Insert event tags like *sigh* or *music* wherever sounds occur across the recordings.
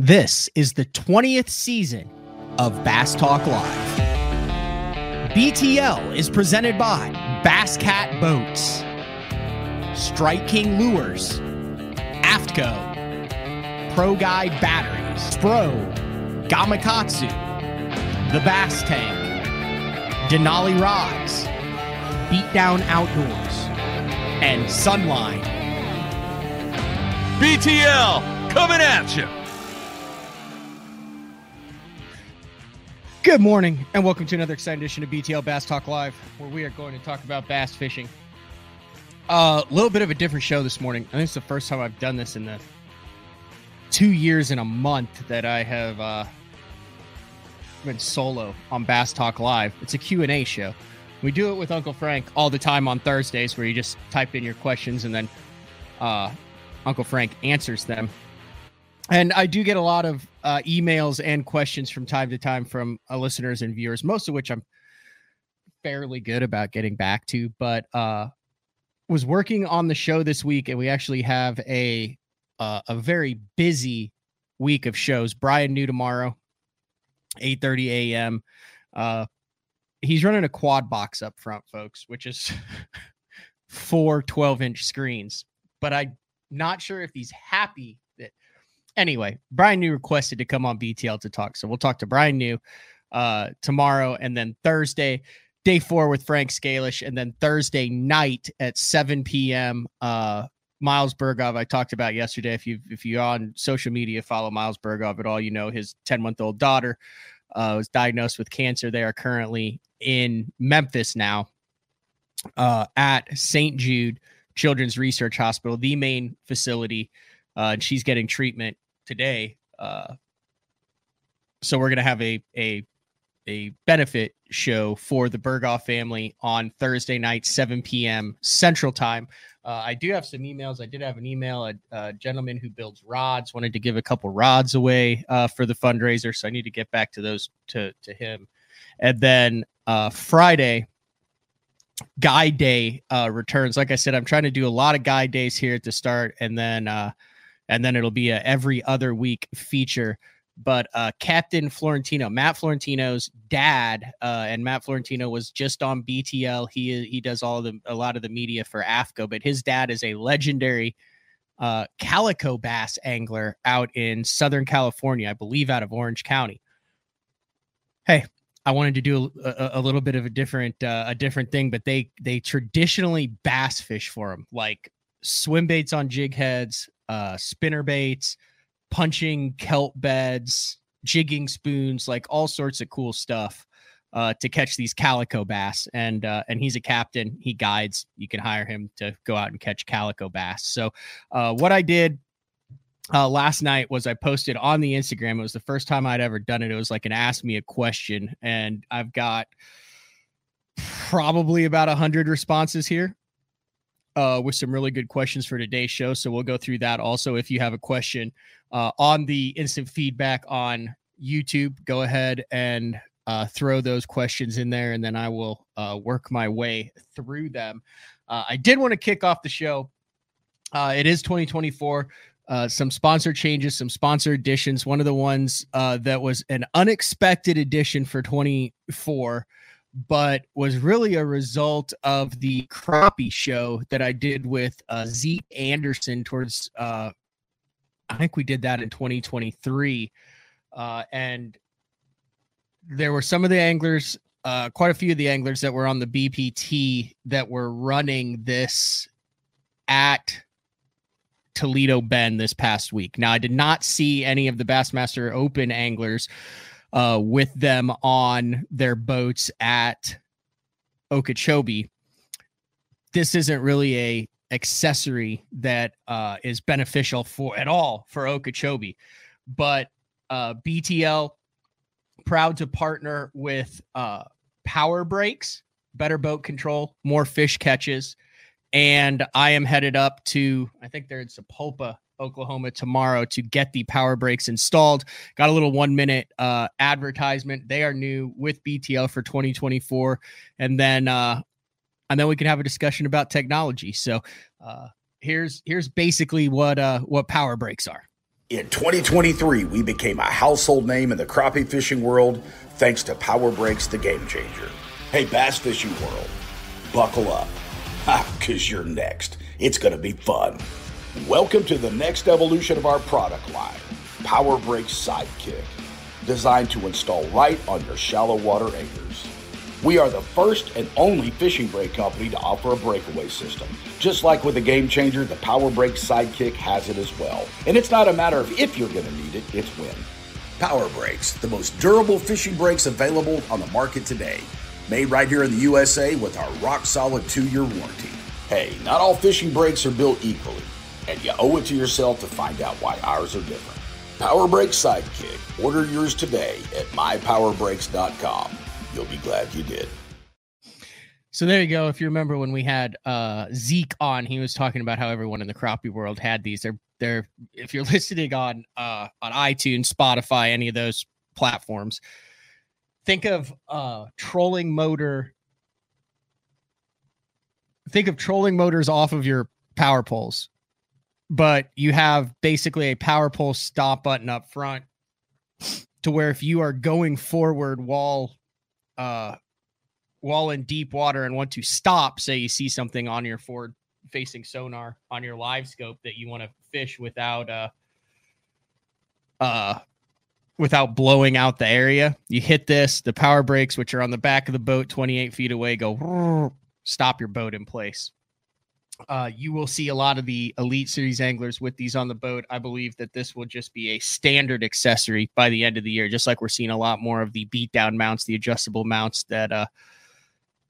This is the 20th season of Bass Talk Live. BTL is presented by Bass Cat Boats, Strike King Lures, AFTCO, Pro Guide Batteries, Spro, Gamakatsu, The Bass Tank, Denali Rods, Beatdown Outdoors, and Sunline. BTL coming at you. Good morning, and welcome to another exciting edition of BTL Bass Talk Live, where we are going to talk about bass fishing. A uh, little bit of a different show this morning. I think it's the first time I've done this in the two years and a month that I have uh, been solo on Bass Talk Live. It's a Q&A show. We do it with Uncle Frank all the time on Thursdays, where you just type in your questions and then uh, Uncle Frank answers them and I do get a lot of uh, emails and questions from time to time from uh, listeners and viewers, most of which I'm fairly good about getting back to. But uh, was working on the show this week, and we actually have a uh, a very busy week of shows. Brian New tomorrow, 8:30 a.m. Uh, he's running a quad box up front, folks, which is *laughs* four 12 inch screens. But I'm not sure if he's happy anyway, Brian New requested to come on BTL to talk. So we'll talk to Brian New uh, tomorrow and then Thursday, day four with Frank Scalish, and then Thursday night at 7 p.m. Uh, Miles Burghoff, I talked about yesterday. If you if you're on social media follow Miles Burghoff at all, you know his 10 month old daughter uh, was diagnosed with cancer. They are currently in Memphis now uh, at St. Jude Children's Research Hospital, the main facility. Uh, and she's getting treatment today. Uh, so we're gonna have a a a benefit show for the Burghoff family on Thursday night, 7 p.m. Central Time. Uh, I do have some emails. I did have an email. A, a, gentleman who builds rods wanted to give a couple rods away uh, for the fundraiser, so I need to get back to those to to him. And then uh, Friday, Guide Day uh, returns. Like I said, I'm trying to do a lot of guide days here at the start, and then uh, and then it'll be a every other week feature. But uh, Captain Florentino, Matt Florentino's dad, uh, and Matt Florentino was just on BTL. He he does all the a lot of the media for AFTCO, but his dad is a legendary uh, calico bass angler out in Southern California, I believe, out of Orange County. Hey, I wanted to do a, a, little bit of a different uh, a different thing, but they they traditionally bass fish for them, like swim baits on jig heads, uh, spinner baits, punching kelp beds, jigging spoons, like all sorts of cool stuff uh, to catch these calico bass. And uh, and he's a captain. He guides. You can hire him to go out and catch calico bass. So uh, what I did uh, last night was I posted on the Instagram. It was the first time I'd ever done it. It was like an ask me a question, and I've got probably about a hundred responses here uh, with some really good questions for today's show. So we'll go through that. Also, if you have a question uh, on the instant feedback on YouTube, go ahead and uh, throw those questions in there, and then I will uh, work my way through them. Uh, I did want to kick off the show. Uh, it is 2024. Uh, some sponsor changes, some sponsor additions. One of the ones that was an unexpected addition for 24 but was really a result of the crappie show that I did with uh, Zeke Anderson towards, uh, I think we did that in 2023. Uh, and there were some of the anglers, uh, quite a few of the anglers that were on the BPT that were running this at Toledo Bend this past week. Now, I did not see any of the Bassmaster Open anglers uh, with them on their boats at Okeechobee. This isn't really a accessory that uh, is beneficial for at all for Okeechobee, but uh, BTL proud to partner with uh, Power Brakes, better boat control, more fish catches, and I am headed up to I think they're in Sapulpa Oklahoma tomorrow to get the power brakes installed. Got a little one minute uh, advertisement. They are new with BTL for 2024, and then uh, and then we can have a discussion about technology. So uh, here's here's basically what uh, what power brakes are. In 2023, we became a household name in the crappie fishing world thanks to Power Brakes the Game Changer. Hey, Bass Fishing World, buckle up, *laughs* because you're next. It's going to be fun. Welcome to the next evolution of our product line, Power Brakes Sidekick, designed to install right on your shallow water anchors. We are the first and only fishing brake company to offer a breakaway system. Just like with the Game Changer, the Power Brake Sidekick has it as well. And it's not a matter of if you're going to need it, it's when. Power Brakes, the most durable fishing brakes available on the market today. Made right here in the USA with our rock solid two year warranty. Hey, not all fishing brakes are built equally, and you owe it to yourself to find out why ours are different. Power Brake Sidekick. Order yours today at mypowerbrakes.com. You'll be glad you did. So there you go. If you remember when we had uh, Zeke on, he was talking about how everyone in the crappie world had these. They're they're if you're *laughs* listening on uh, on iTunes, Spotify, any of those platforms, think of uh, trolling motor. Think of trolling motors off of your power poles, but you have basically a power pole stop button up front to where if you are going forward while uh, while in deep water and want to stop, say you see something on your forward facing sonar on your live scope that you want to fish without uh uh without blowing out the area, you hit this, the power brakes, which are on the back of the boat 28 feet away, go *laughs* stop your boat in place. Uh, you will see a lot of the elite series anglers with these on the boat. I believe that this will just be a standard accessory by the end of the year, just like we're seeing a lot more of the beatdown mounts, the adjustable mounts that uh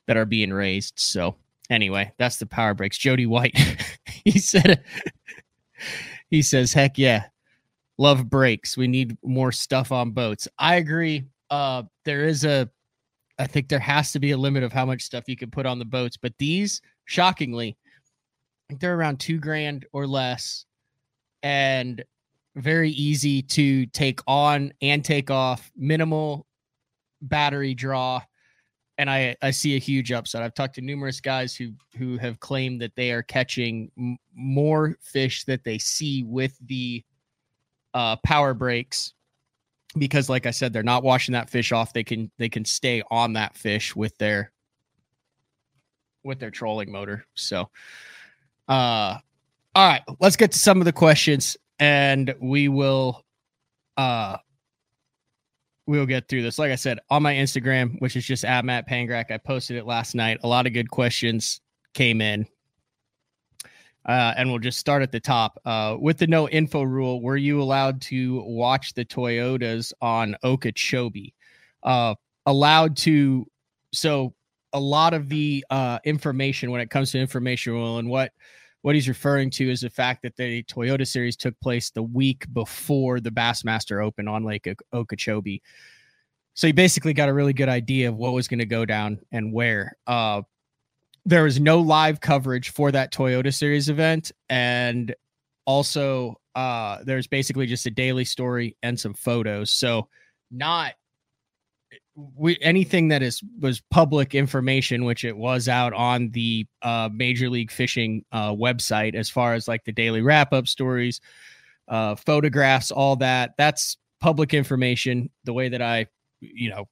that are being raised. So anyway, that's the power brakes. Jody White, *laughs* he said *laughs* he says, heck yeah, love brakes. We need more stuff on boats. I agree. Uh there is a I think there has to be a limit of how much stuff you can put on the boats, but these shockingly they're around two grand or less and very easy to take on and take off minimal battery draw and i i see a huge upside. I've talked to numerous guys who who have claimed that they are catching m- more fish that they see with the uh power brakes because like i said they're not washing that fish off. They can they can stay on that fish with their with their trolling motor. So uh, all right, let's get to some of the questions, and we will, uh, we'll get through this. Like I said, on my Instagram, which is just at Matt Pangrac, I posted it last night. A lot of good questions came in. Uh, and we'll just start at the top. Uh, with the no info rule, were you allowed to watch the Toyotas on Okeechobee? Uh, allowed to. So a lot of the uh, information when it comes to information rule and what what he's referring to is the fact that the Toyota series took place the week before the Bassmaster Open on Lake Okeechobee. So he basically got a really good idea of what was going to go down and where. Uh, there was no live coverage for that Toyota series event. And also, uh, there's basically just a daily story and some photos. So, not we anything that is was public information, which it was out on the uh, Major League Fishing uh, website, as far as like the daily wrap up stories, uh, photographs, all that. That's public information. The way that I, you know,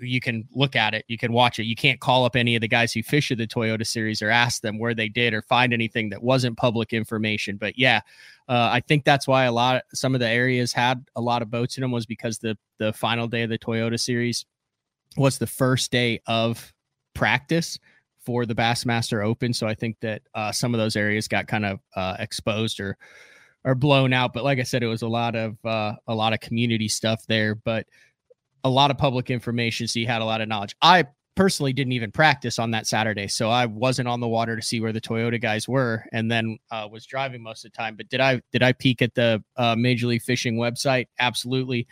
you can look at it, you can watch it. You can't call up any of the guys who fish at the Toyota series or ask them where they did or find anything that wasn't public information. But yeah, uh, I think that's why a lot of some of the areas had a lot of boats in them was because the the final day of the Toyota series was the first day of practice for the Bassmaster Open. So I think that uh, some of those areas got kind of uh, exposed or or blown out. But like I said, it was a lot of uh, a lot of community stuff there, but a lot of public information. So you had a lot of knowledge. I personally didn't even practice on that Saturday, so I wasn't on the water to see where the Toyota guys were, and then uh, was driving most of the time. But did I did I peek at the uh, Major League Fishing website? Absolutely.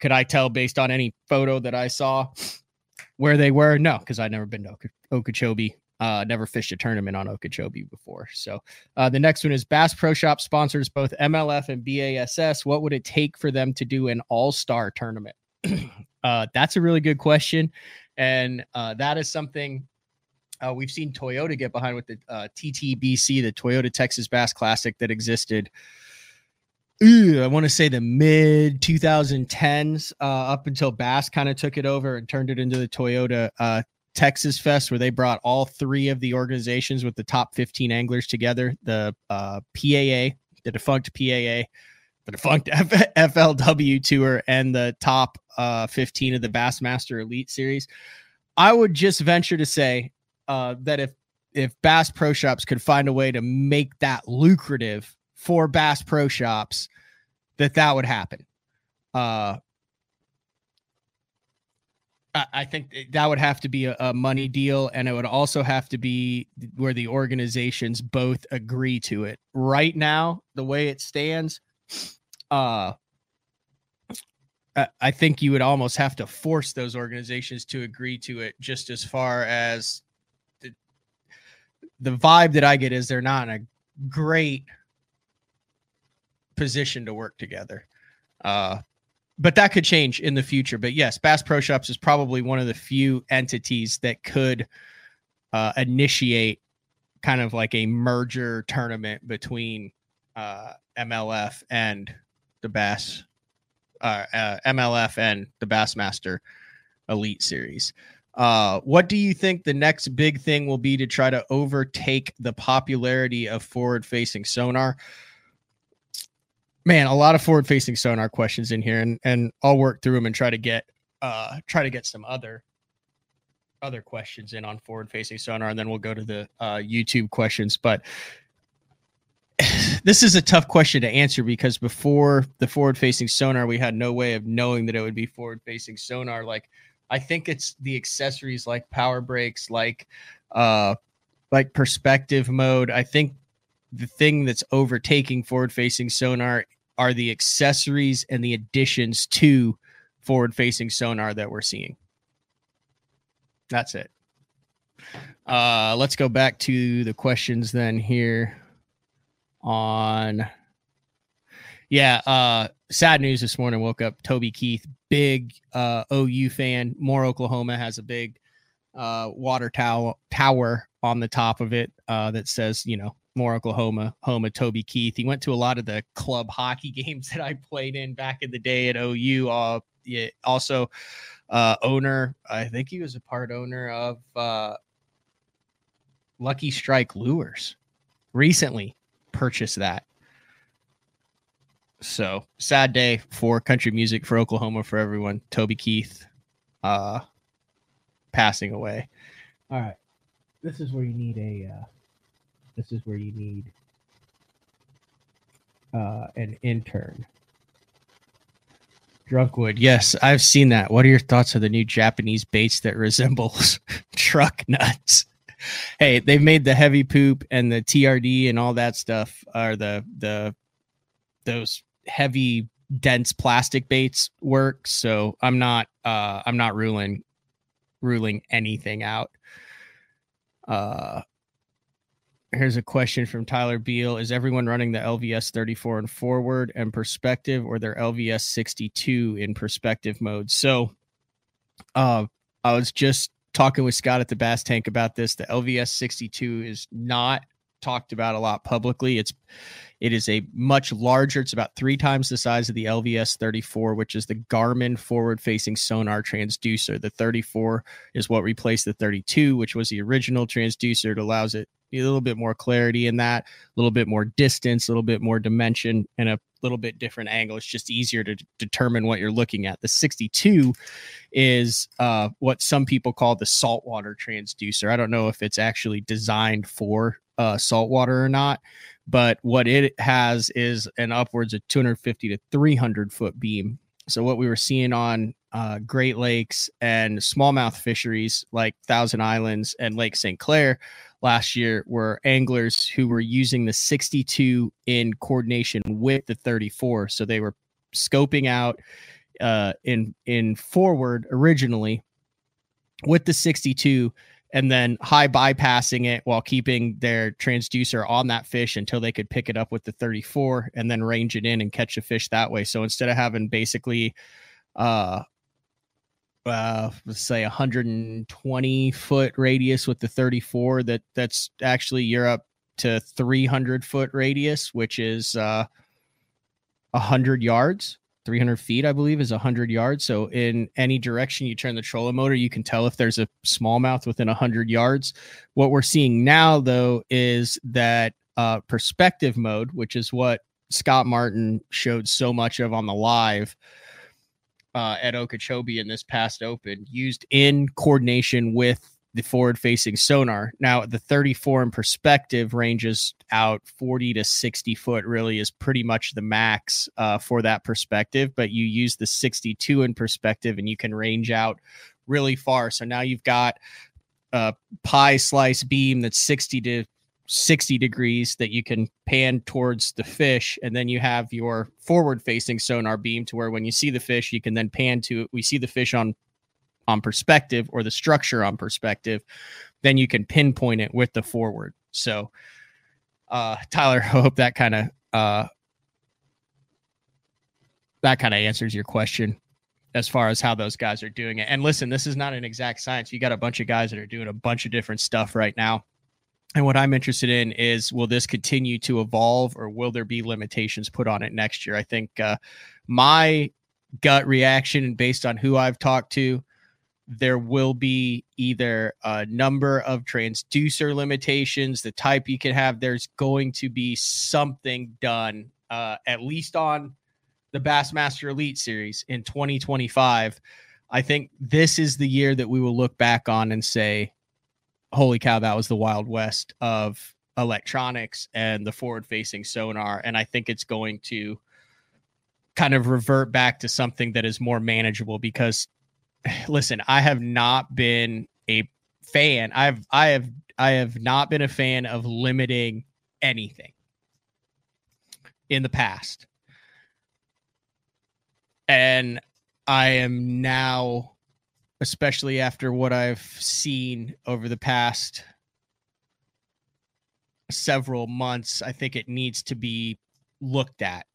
Could I tell based on any photo that I saw where they were? No, because I'd never been to Okeechobee. Uh, never fished a tournament on Okeechobee before. So uh, the next one is Bass Pro Shop sponsors both MLF and BASS. What would it take for them to do an all star tournament? *clears throat* uh, that's a really good question. And uh, that is something uh, we've seen Toyota get behind with the uh, TTBC, the Toyota Texas Bass Classic that existed I want to say the mid 2010s uh, up until Bass kind of took it over and turned it into the Toyota uh, Texas Fest, where they brought all three of the organizations with the top 15 anglers together the uh, PAA, the defunct PAA, the defunct *laughs* F- FLW Tour, and the top uh, 15 of the Bassmaster Elite Series. I would just venture to say uh, that if if Bass Pro Shops could find a way to make that lucrative for Bass Pro Shops, that that would happen. Uh, I think that would have to be a, a, money deal, and it would also have to be where the organizations both agree to it. Right now, the way it stands, uh, I think you would almost have to force those organizations to agree to it. Just as far as the the vibe that I get is they're not in a great position to work together. Uh, but that could change in the future. But yes, Bass Pro Shops is probably one of the few entities that could uh, initiate kind of like a merger tournament between uh, MLF and the Bass, uh, uh MLF and the Bassmaster Elite Series. Uh, what do you think the next big thing will be to try to overtake the popularity of forward facing sonar? man, a lot of forward facing sonar questions in here, and and I'll work through them and try to get uh try to get some other other questions in on forward facing sonar, and then we'll go to the uh, YouTube questions. But this is a tough question to answer because before the forward facing sonar, we had no way of knowing that it would be forward facing sonar. Like I think it's the accessories like power brakes, like uh like perspective mode. I think the thing that's overtaking forward facing sonar are the accessories and the additions to forward facing sonar that we're seeing. That's it. Uh, let's go back to the questions then here on. Yeah, uh, sad news this morning. Woke up Toby Keith, big uh, OU fan. Moore Oklahoma has a big uh, water tower tower on the top of it uh, that says, you know, Moore Oklahoma, home of Toby Keith. He went to a lot of the club hockey *laughs* games that I played in back in the day at OU. Uh, yeah, also, uh, owner, I think he was a part owner of uh, Lucky Strike Lures. Recently purchased that. So sad day for country music for Oklahoma for everyone. Toby Keith, uh, passing away. All right, this is where you need a. Uh, this is where you need uh, an intern. Drunkwood, yes, I've seen that. What are your thoughts on the new Japanese baits that resembles *laughs* truck nuts? Hey, they've made the heavy poop and the TRD and all that stuff are the the those heavy dense plastic baits work. So I'm not uh I'm not ruling ruling anything out. Uh Here's a question from Tyler Beal. Is everyone running the LVS 34 and forward and perspective or their LVS 62 in perspective mode? So uh, I was just talking with Scott at the Bass Tank about this. The LVS 62 is not talked about a lot publicly. It's it is a much larger. It's about three times the size of the LVS 34, which is the Garmin forward-facing sonar transducer. The 34 is what replaced the 32, which was the original transducer. It allows it a little bit more clarity in that, a little bit more distance, a little bit more dimension, and a little bit different angle. It's just easier to determine what you're looking at. The 62 is uh, what some people call the saltwater transducer. I don't know if it's actually designed for uh, saltwater or not, but what it has is an upwards of 250 to 300 foot beam. So what we were seeing on uh, Great Lakes and smallmouth fisheries like Thousand Islands and Lake St. Clair last year were anglers who were using the 62 in coordination with the 34. So they were scoping out uh, in in forward originally with the 62 and then high bypassing it while keeping their transducer on that fish until they could pick it up with the 34 and then range it in and catch a fish that way. So instead of having basically uh uh let's say 120 foot radius with the 34 that that's actually you're up to 300 foot radius which is uh 100 yards. 300 feet i believe is 100 yards. So in any direction you turn the trolling motor you can tell if there's a smallmouth within 100 yards. What we're seeing now though is that uh, perspective mode which is what scott martin showed so much of on the live uh, at okeechobee in this past open used in coordination with the forward facing sonar. Now, the 34 in perspective ranges out 40 to 60 foot, really is pretty much the max uh, for that perspective. But you use the 62 in perspective and you can range out really far. So now you've got a pie slice beam that's 60 to 60 degrees that you can pan towards the fish and then you have your forward facing sonar beam to where when you see the fish you can then pan to we see the fish on on perspective or the structure on perspective, then you can pinpoint it with the forward. So, uh, Tyler, *laughs* I hope that kind of uh, that kind of answers your question as far as how those guys are doing it. And listen, this is not an exact science. You got a bunch of guys that are doing a bunch of different stuff right now. And what I'm interested in is will this continue to evolve or will there be limitations put on it next year? I think uh, my gut reaction, and based on who I've talked to, there will be either a number of transducer limitations, the type you can have. There's going to be something done, uh, at least on the Bassmaster Elite Series in 2025. I think this is the year that we will look back on and say, holy cow, that was the Wild West of electronics and the forward facing sonar. And I think it's going to kind of revert back to something that is more manageable because *sighs* listen, I have not been a fan. I've I have I have not been a fan of limiting anything in the past. And I am now especially after what I've seen over the past several months, I think it needs to be looked at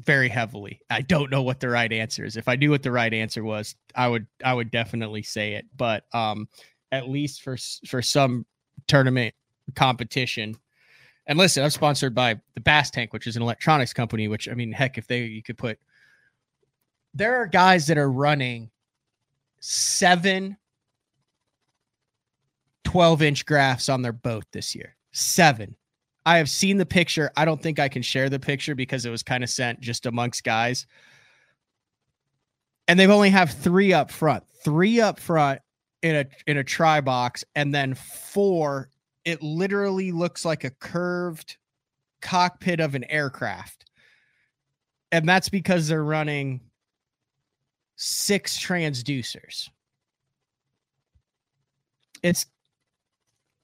very heavily. I don't know what the right answer is. If I knew what the right answer was, I would I would definitely say it. But um, at least for for some tournament competition. And listen, I'm sponsored by the Bass Tank, which is an electronics company. Which I mean, heck, if they you could put, there are guys that are running seven 12 inch graphs on their boat this year. Seven. I have seen the picture. I don't think I can share the picture because it was kind of sent just amongst guys. And they've only have three up front, three up front in a in a try box, and then four. It literally looks like a curved cockpit of an aircraft. And that's because they're running six transducers. It's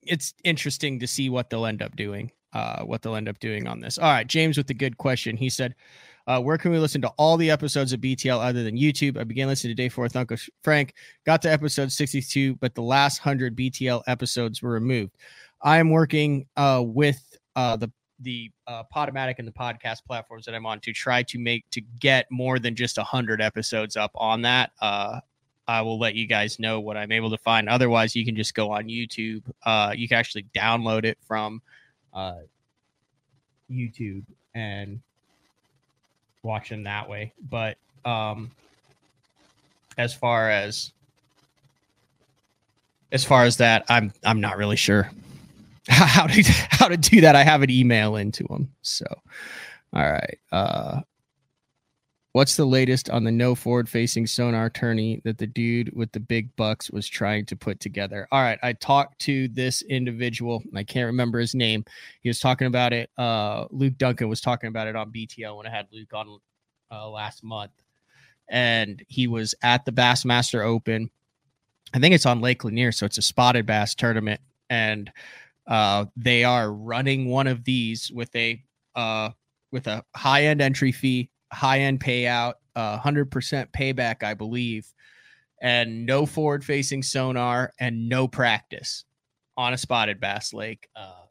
it's interesting to see what they'll end up doing uh, what they'll end up doing on this. All right, James with the good question. He said, uh, "Where can we listen to all the episodes of BTL other than YouTube?" I began listening to Day Four with Uncle Frank. Got to episode sixty-two, but the last hundred BTL episodes were removed. I am working uh, with uh, the the uh, Podomatic and the podcast platforms that I'm on to try to make to get more than just hundred episodes up on that. Uh, I will let you guys know what I'm able to find. Otherwise, you can just go on YouTube. Uh, you can actually download it from uh, YouTube and watch them that way. But um, as far as as far as that, I'm I'm not really sure *laughs* how to how to do that. I have an email into them. So, all right. Uh, What's the latest on the no forward facing sonar tourney that the dude with the big bucks was trying to put together? All right. I talked to this individual. I can't remember his name. He was talking about it. Uh, Luke Duncan was talking about it on BTL when I had Luke on uh, last month. And he was at the Bassmaster Open. I think it's on Lake Lanier. So it's a spotted bass tournament. And uh, they are running one of these with a uh, with a high end entry fee high end payout, uh, 100% payback, I believe, and no forward facing sonar and no practice on a spotted bass lake. Uh,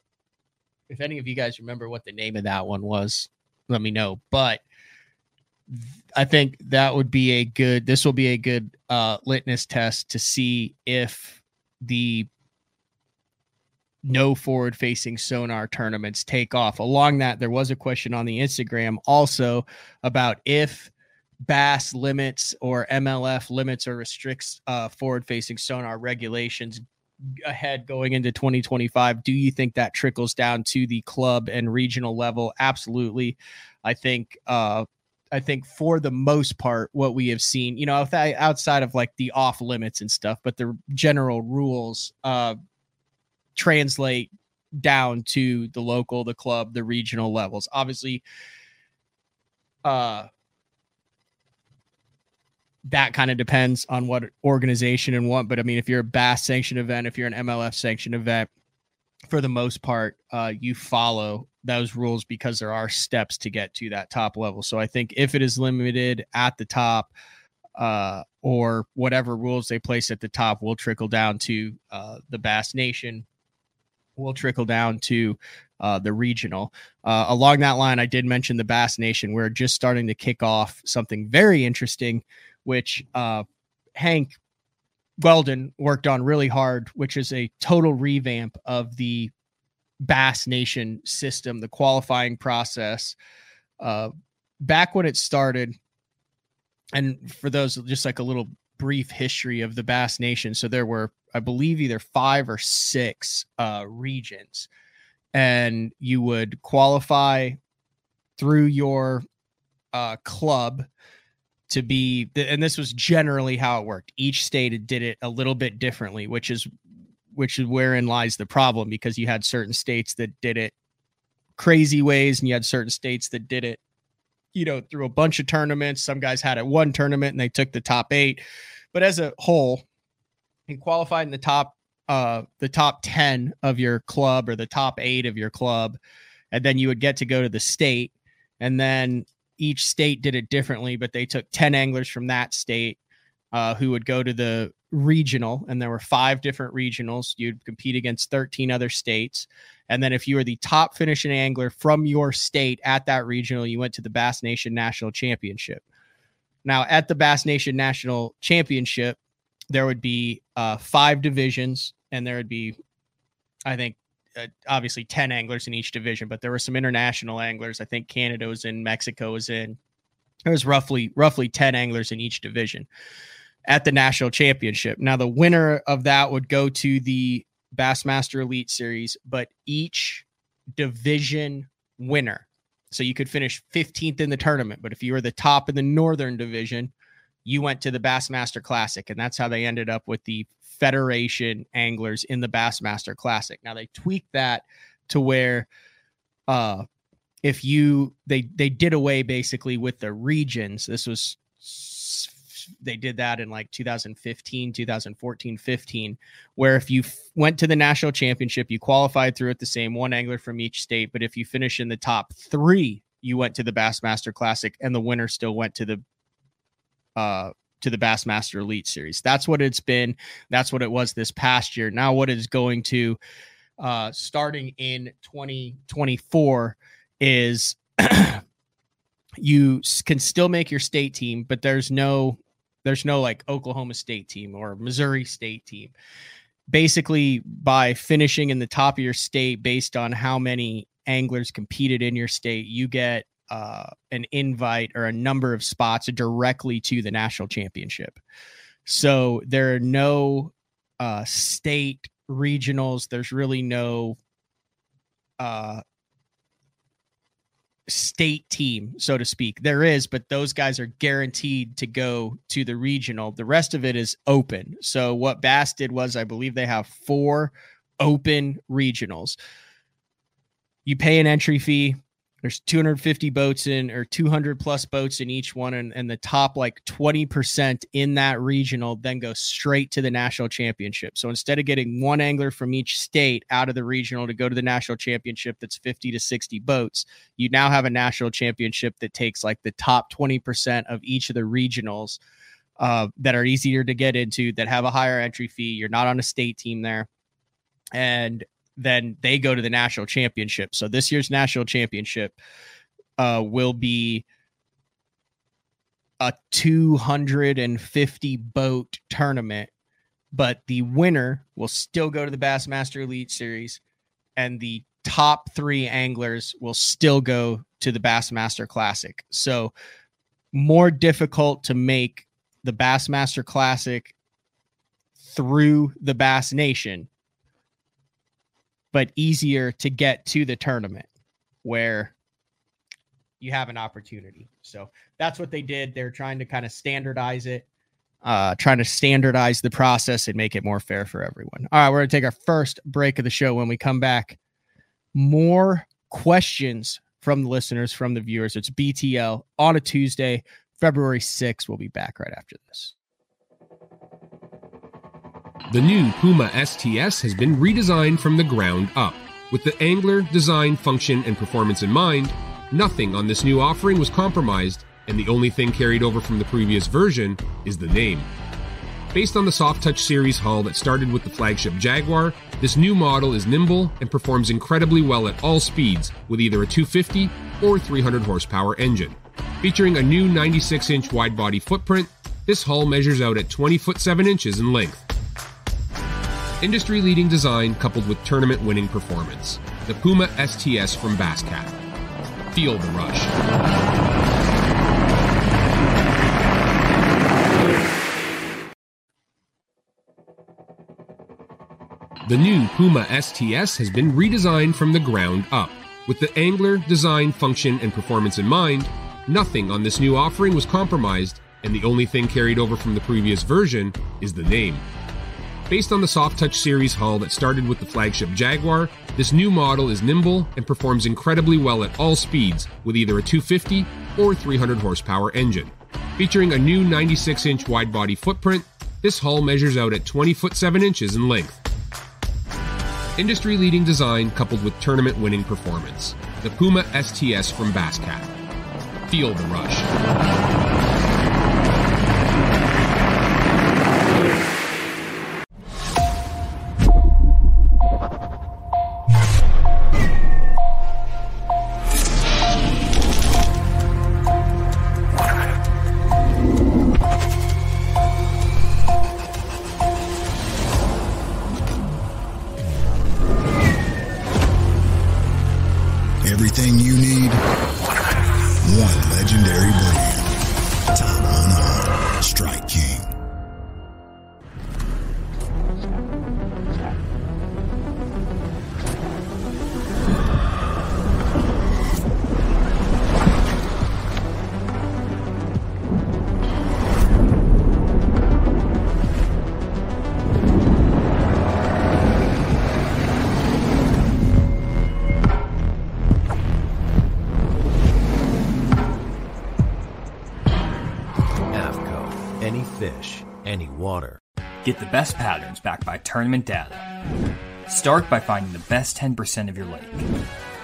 if any of you guys remember what the name of that one was, let me know. But I think that would be a good, this will be a good uh, litmus test to see if the no forward facing sonar tournaments take off. Along that, there was a question on the Instagram also about if Bass limits or MLF limits or restricts uh, forward facing sonar regulations ahead going into 2025. Do you think that trickles down to the club and regional level? Absolutely. I think uh, I think for the most part, what we have seen, you know, outside of like the off limits and stuff, but the general rules uh, translate down to the local, the club, the regional levels. Obviously, uh, that kind of depends on what organization and what. But I mean, if you're a Bass sanctioned event, if you're an MLF sanctioned event, for the most part, uh, you follow those rules because there are steps to get to that top level. So I think if it is limited at the top, uh, or whatever rules they place at the top will trickle down to uh, the Bass Nation, will trickle down to uh, the regional. Uh, along that line, I did mention the Bass Nation. We're just starting to kick off something very interesting which uh, Hank Weldon worked on really hard, which is a total revamp of the Bass Nation system, the qualifying process. Uh, back when it started, and for those just like a little brief history of the Bass Nation. So there were, I believe, either five or six uh, regions, and you would qualify through your uh, club to be and this was generally how it worked each state did it a little bit differently which is which is wherein lies the problem because you had certain states that did it crazy ways and you had certain states that did it you know through a bunch of tournaments. Some guys had it one tournament and they took the top eight. But as a whole and qualified in the top uh the top 10 of your club or the top eight of your club and then you would get to go to the state and then each state did it differently, but they took 10 anglers from that state uh, who would go to the regional, and there were five different regionals. You'd compete against 13 other states. And then if you were the top finishing angler from your state at that regional, you went to the Bass Nation National Championship. Now, at the Bass Nation National Championship, there would be uh, five divisions, and there would be, I think, uh, obviously 10 anglers in each division, but there were some international anglers. I think Canada was in, Mexico was in. There was roughly roughly 10 anglers in each division at the national championship. Now the winner of that would go to the Bassmaster Elite Series, but each division winner. So you could finish 15th in the tournament, but if you were the top in the northern division, you went to the Bassmaster Classic, and that's how they ended up with the Federation anglers in the Bassmaster Classic. Now they tweaked that to where uh if you they they did away basically with the regions. This was they did that in like 2015, 2014, 15 where if you f- went to the national championship, you qualified through it the same one angler from each state, but if you finish in the top 3, you went to the Bassmaster Classic and the winner still went to the uh to the Bassmaster Elite Series. That's what it's been. That's what it was this past year. Now, what is going to uh, starting in 2024 is *clears throat* you can still make your state team, but there's no there's no like Oklahoma State team or Missouri State team. Basically, by finishing in the top of your state based on how many anglers competed in your state, you get uh, an invite or a number of spots directly to the national championship. So there are no uh, state regionals. There's really no uh, state team, so to speak. There is, but those guys are guaranteed to go to the regional. The rest of it is open. So what Bass did was, I believe they have four open regionals. You pay an entry fee there's 250 boats in or 200 plus boats in each one and, and the top like 20% in that regional then go straight to the national championship. So instead of getting one angler from each state out of the regional to go to the national championship that's 50 to 60 boats you now have a national championship that takes like the top 20% of each of the regionals uh, that are easier to get into that have a higher entry fee. You're not on a state team there. And then they go to the national championship. So this year's national championship uh, will be a 250 boat tournament, but the winner will still go to the Bassmaster Elite Series. and the top three anglers will still go to the Bassmaster Classic. So more difficult to make the Bassmaster Classic through the Bass Nation, but easier to get to the tournament where you have an opportunity. So that's what they did. They're trying to kind of standardize it, uh, trying to standardize the process and make it more fair for everyone. All right, we're going to take our first break of the show. When we come back, more questions from the listeners, from the viewers. It's BTL on a Tuesday, February 6th. We'll be back right after this. The new Puma STS has been redesigned from the ground up. With the angler, design, function, and performance in mind, nothing on this new offering was compromised, and the only thing carried over from the previous version is the name. Based on the Soft Touch series hull that started with the flagship Jaguar, this new model is nimble and performs incredibly well at all speeds with either a 250 or 300 horsepower engine. Featuring a new 96 inch wide body footprint, this hull measures out at 20 foot 7 inches in length. Industry leading design coupled with tournament winning performance. The Puma STS from Basscat. Feel the rush. The new Puma STS has been redesigned from the ground up. With the angler, design, function, and performance in mind, nothing on this new offering was compromised, and the only thing carried over from the previous version is the name. Based on the Soft Touch series hull that started with the flagship Jaguar, this new model is nimble and performs incredibly well at all speeds with either a 250 or 300 horsepower engine. Featuring a new 96 inch wide body footprint, this hull measures out at 20 foot 7 inches in length. Industry leading design coupled with tournament winning performance. The Puma STS from Basscat. Feel the rush. Get the best patterns backed by tournament data. Start by finding the best 10% of your lake.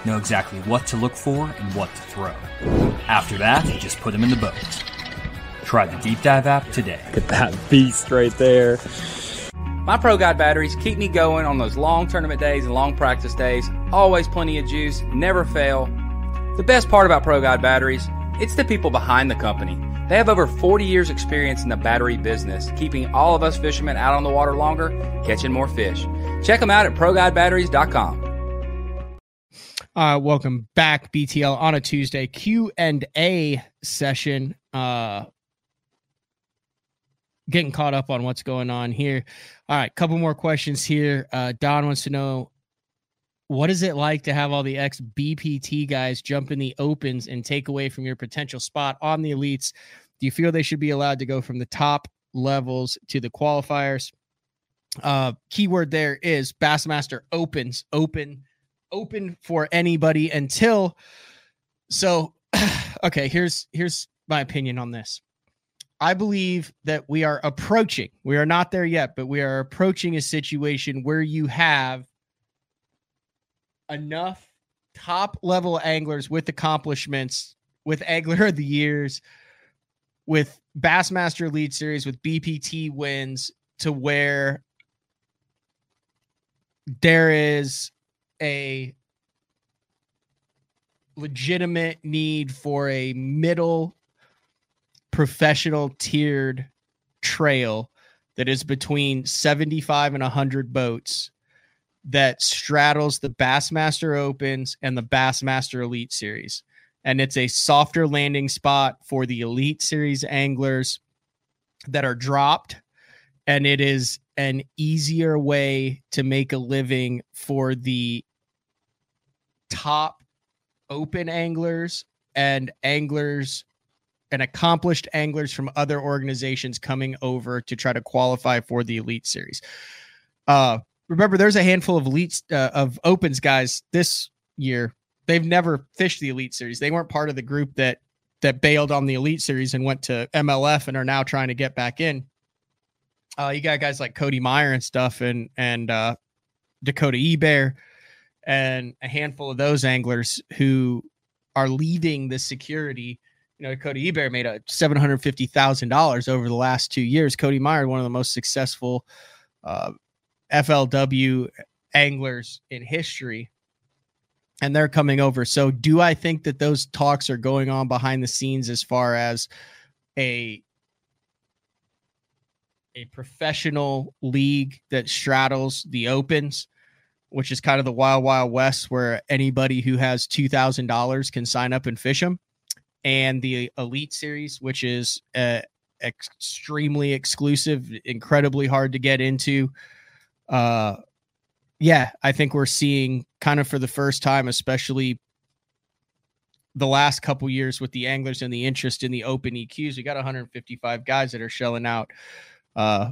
Know exactly what to look for and what to throw. After that, just put them in the boat. Try the Deep Dive app today. Look at that beast right there. My Pro Guide batteries keep me going on those long tournament days and long practice days. Always plenty of juice, never fail. The best part about Pro Guide batteries, it's the people behind the company. They have over 40 years experience in the battery business, keeping all of us fishermen out on the water longer, catching more fish. Check them out at ProGuideBatteries.com. Uh, welcome back, BTL, on a Tuesday Q and A session. Uh, getting caught up on what's going on here. All right, couple more questions here. Uh, Don wants to know what is it like to have all the ex BPT guys jump in the opens and take away from your potential spot on the elites? Do you feel they should be allowed to go from the top levels to the qualifiers? Uh, keyword there is Bassmaster opens, open, open for anybody until. So, *sighs* okay, here's here's my opinion on this. I believe that we are approaching. We are not there yet, but we are approaching a situation where you have enough top level anglers with accomplishments, with Angler of the Years, with Bassmaster Elite Series, with BPT wins to where there is a legitimate need for a middle professional tiered trail that is between 75 and 100 boats that straddles the Bassmaster Opens and the Bassmaster Elite Series. And it's a softer landing spot for the Elite Series anglers that are dropped. And it is an easier way to make a living for the top open anglers and anglers and accomplished anglers from other organizations coming over to try to qualify for the elite series. Uh, remember, there's a handful of elites uh, of opens guys this year. They've never fished the elite series. They weren't part of the group that that bailed on the elite series and went to MLF and are now trying to get back in. Uh, you got guys like Cody Meyer and stuff, and and uh, Dakota Ebare, and a handful of those anglers who are leading the security. You know, Cody Ebare made a seven hundred fifty thousand dollars over the last two years. Cody Meyer, one of the most successful uh, FLW anglers in history, and they're coming over. So, do I think that those talks are going on behind the scenes as far as a a professional league that straddles the opens, which is kind of the wild, wild west where anybody who has $2,000 can sign up and fish them, and the Elite Series, which is uh, extremely exclusive, incredibly hard to get into. Uh, yeah, I think we're seeing kind of for the first time, especially the last couple years with the anglers and the interest in the open EQs. We got 155 guys that are shelling out uh,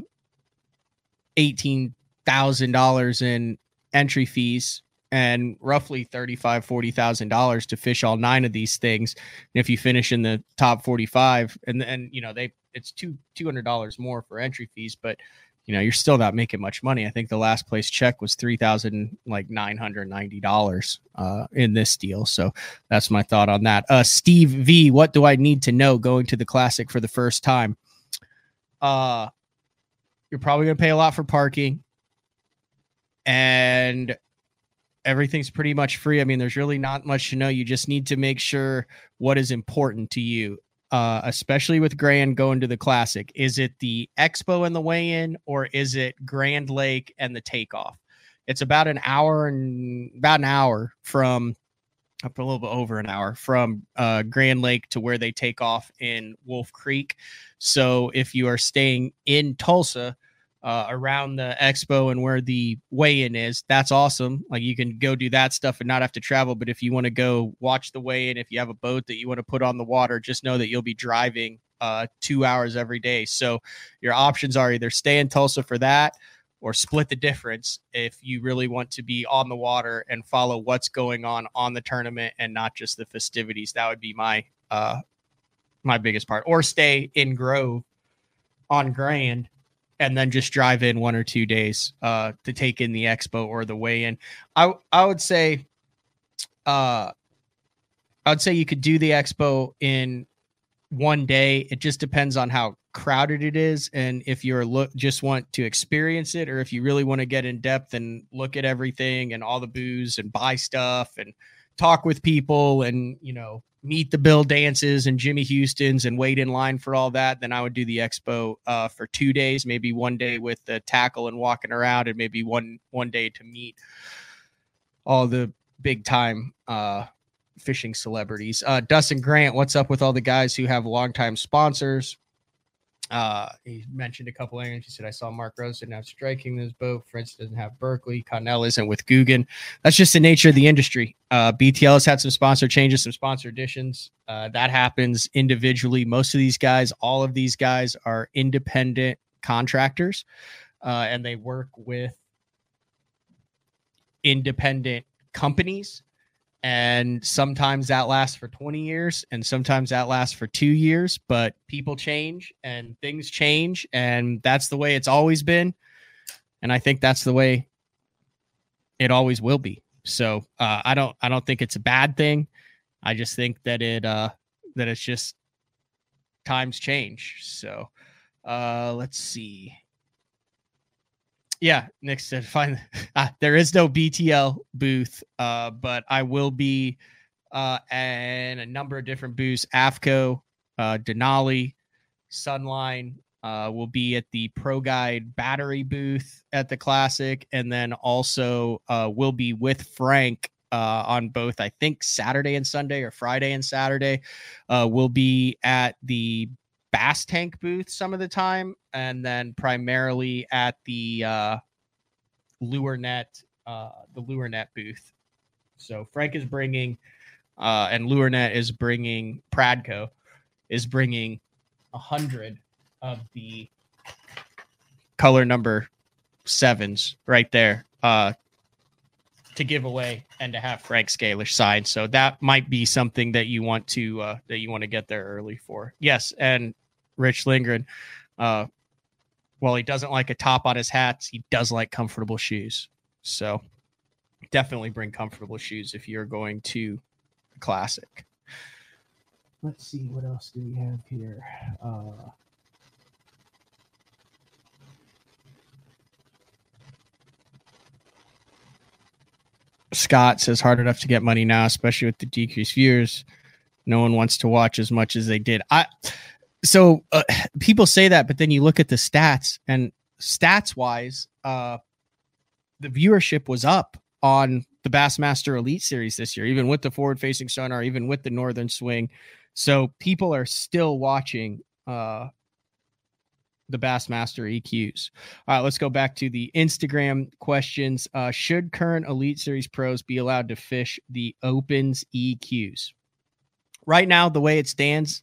eighteen thousand dollars in entry fees and roughly thirty-five, forty thousand dollars to fish all nine of these things. And if you finish in the top forty-five, and then you know they it's two two hundred dollars more for entry fees, but you know you're still not making much money. I think the last place check was three thousand like nine hundred ninety dollars uh, in this deal. So that's my thought on that. Uh, Steve V, what do I need to know going to the classic for the first time? Uh, you're probably going to pay a lot for parking and everything's pretty much free. I mean, there's really not much to know. You just need to make sure what is important to you, uh, especially with Grand going to the Classic. Is it the expo and the weigh in, or is it Grand Lake and the takeoff? It's about an hour and about an hour from up a little bit over an hour from uh, Grand Lake to where they take off in Wolf Creek. So if you are staying in Tulsa, uh, around the expo and where the weigh-in is. That's awesome. Like you can go do that stuff and not have to travel. But if you want to go watch the weigh-in, if you have a boat that you want to put on the water, just know that you'll be driving uh, two hours every day. So your options are either stay in Tulsa for that or split the difference if you really want to be on the water and follow what's going on on the tournament and not just the festivities. That would be my uh, my biggest part. Or stay in Grove on Grand and then just drive in one or two days uh, to take in the expo or the weigh in. I I would say, uh, I would say you could do the expo in one day. It just depends on how crowded it is and if you're look just want to experience it or if you really want to get in depth and look at everything and all the booze and buy stuff and talk with people and you know meet the Bill Dances and Jimmy Houston's and wait in line for all that, then I would do the expo uh, for two days, maybe one day with the tackle and walking around, and maybe one one day to meet all the big time uh, fishing celebrities. Uh, Dustin Grant, what's up with all the guys who have longtime sponsors? Uh, he mentioned a couple angles. He said, I saw Mark Rose didn't have Strike King in his boat. Fritts doesn't have Berkley. Connell isn't with Googan. That's just the nature of the industry. Uh, BTL has had some sponsor changes, some sponsor additions. Uh, that happens individually. Most of these guys, all of these guys are independent contractors uh, and they work with independent companies and sometimes that lasts for 20 years and sometimes that lasts for two years but people change and things change and that's the way it's always been. And i think that's the way it always will be. So uh, i don't i don't think it's a bad thing. I just think that it uh that it's just times change. So uh let's see yeah, Nick said, "Fine, uh, *laughs* there is no BTL booth, uh, but I will be uh, and a number of different booths: AFTCO, uh, Denali, Sunline, uh, will be at the Pro Guide battery booth at the Classic, and then also uh, will be with Frank uh, on both, I think, Saturday and Sunday or Friday and Saturday. Uh, we'll be at the Bass Tank booth some of the time, and then primarily at the uh, Lure Net, uh, the Lure Net booth. So Frank is bringing, uh, and Lure Net is bringing Pradco is bringing a hundred of the color number sevens right there uh, to give away and to have Frank Scalish sign. So that might be something that you want to uh, that you want to get there early for. Yes, and Rich Lindgren, uh, while he doesn't like a top on his hats, he does like comfortable shoes. So definitely bring comfortable shoes if you're going to the classic. Let's see what else do we have here. Uh, Scott says hard enough to get money now, especially with the decreased viewers. No one wants to watch as much as they did. I so uh, *sighs* people say that, but then you look at the stats and stats wise, uh, the viewership was up on the Bassmaster Elite Series this year, even with the forward facing sonar, even with the Northern Swing. So people are still watching uh, the Bassmaster EQs. All right, let's go back to the Instagram questions. Uh, should current Elite Series pros be allowed to fish the Opens EQs? Right now, the way it stands,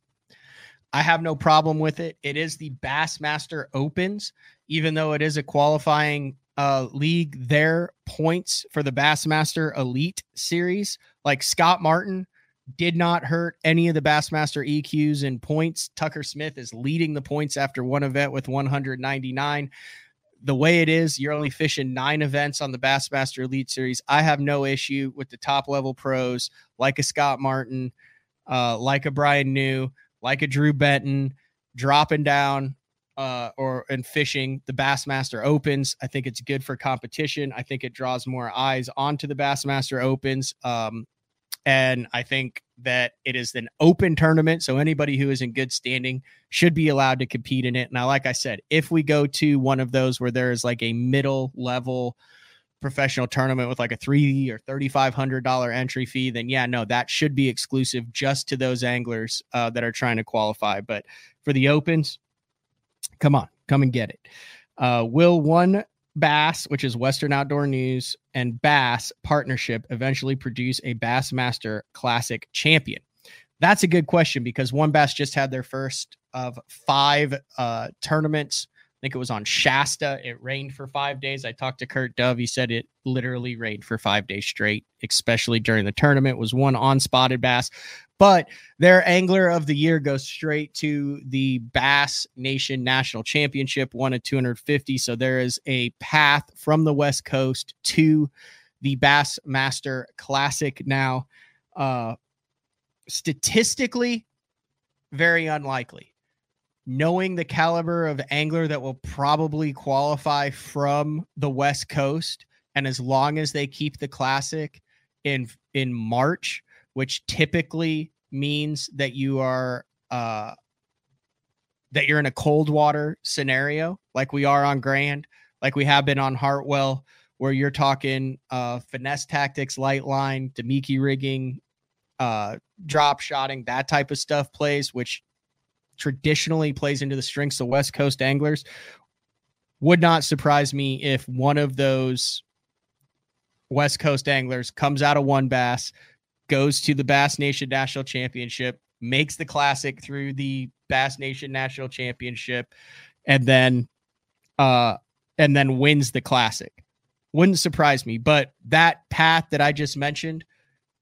I have no problem with it. It is the Bassmaster Opens, even though it is a qualifying uh, league. Their points for the Bassmaster Elite Series, like Scott Martin, did not hurt any of the Bassmaster EQs in points. Tucker Smith is leading the points after one event with 199. The way it is, you're only fishing nine events on the Bassmaster Elite Series. I have no issue with the top level pros like a Scott Martin, uh, like a Brian New, like a Drew Benton, dropping down uh, or and fishing the Bassmaster Opens. I think it's good for competition. I think it draws more eyes onto the Bassmaster Opens. Um, and I think that it is an open tournament. So anybody who is in good standing should be allowed to compete in it. Now, like I said, if we go to one of those where there is like a middle level professional tournament with like a three or thirty five hundred dollar entry fee, then yeah, no, that should be exclusive just to those anglers uh, that are trying to qualify. But for the opens, come on, come and get it. Uh, will one Bass, which is Western Outdoor News, and Bass partnership eventually produce a Bassmaster Classic champion? That's a good question because One Bass just had their first of five uh, tournaments. I think it was on Shasta. It rained for five days. I talked to Kurt Dove. He said it literally rained for five days straight, especially during the tournament. It was won on spotted bass, but their angler of the year goes straight to the Bass Nation National Championship, one of 250. So there is a path from the West Coast to the Bassmaster Classic now. Uh, statistically, very unlikely. Knowing the caliber of angler that will probably qualify from the West Coast, and as long as they keep the classic in in March, which typically means that you are uh that you're in a cold water scenario like we are on Grand, like we have been on Hartwell, where you're talking uh finesse tactics, light line, Damiki rigging, uh drop shotting, that type of stuff plays, which traditionally plays into the strengths of West Coast anglers. Would not surprise me if one of those West Coast anglers comes out of one bass, goes to the Bass Nation National Championship, makes the classic through the Bass Nation National Championship, and then uh and then wins the classic. Wouldn't surprise me, but that path that I just mentioned,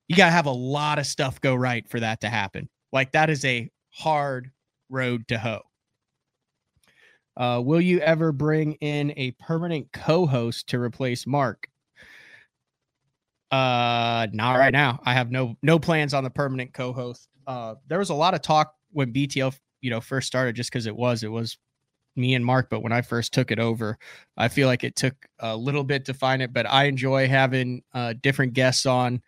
you got to have a lot of stuff go right for that to happen. Like that is a hard road to hoe. Uh, will you ever bring in a permanent co-host to replace Mark? Uh, not right now. I have no no plans on the permanent co-host. Uh, there was a lot of talk when BTL you know first started, just because it was it was me and Mark. But when I first took it over, I feel like it took a little bit to find it. But I enjoy having uh, different guests on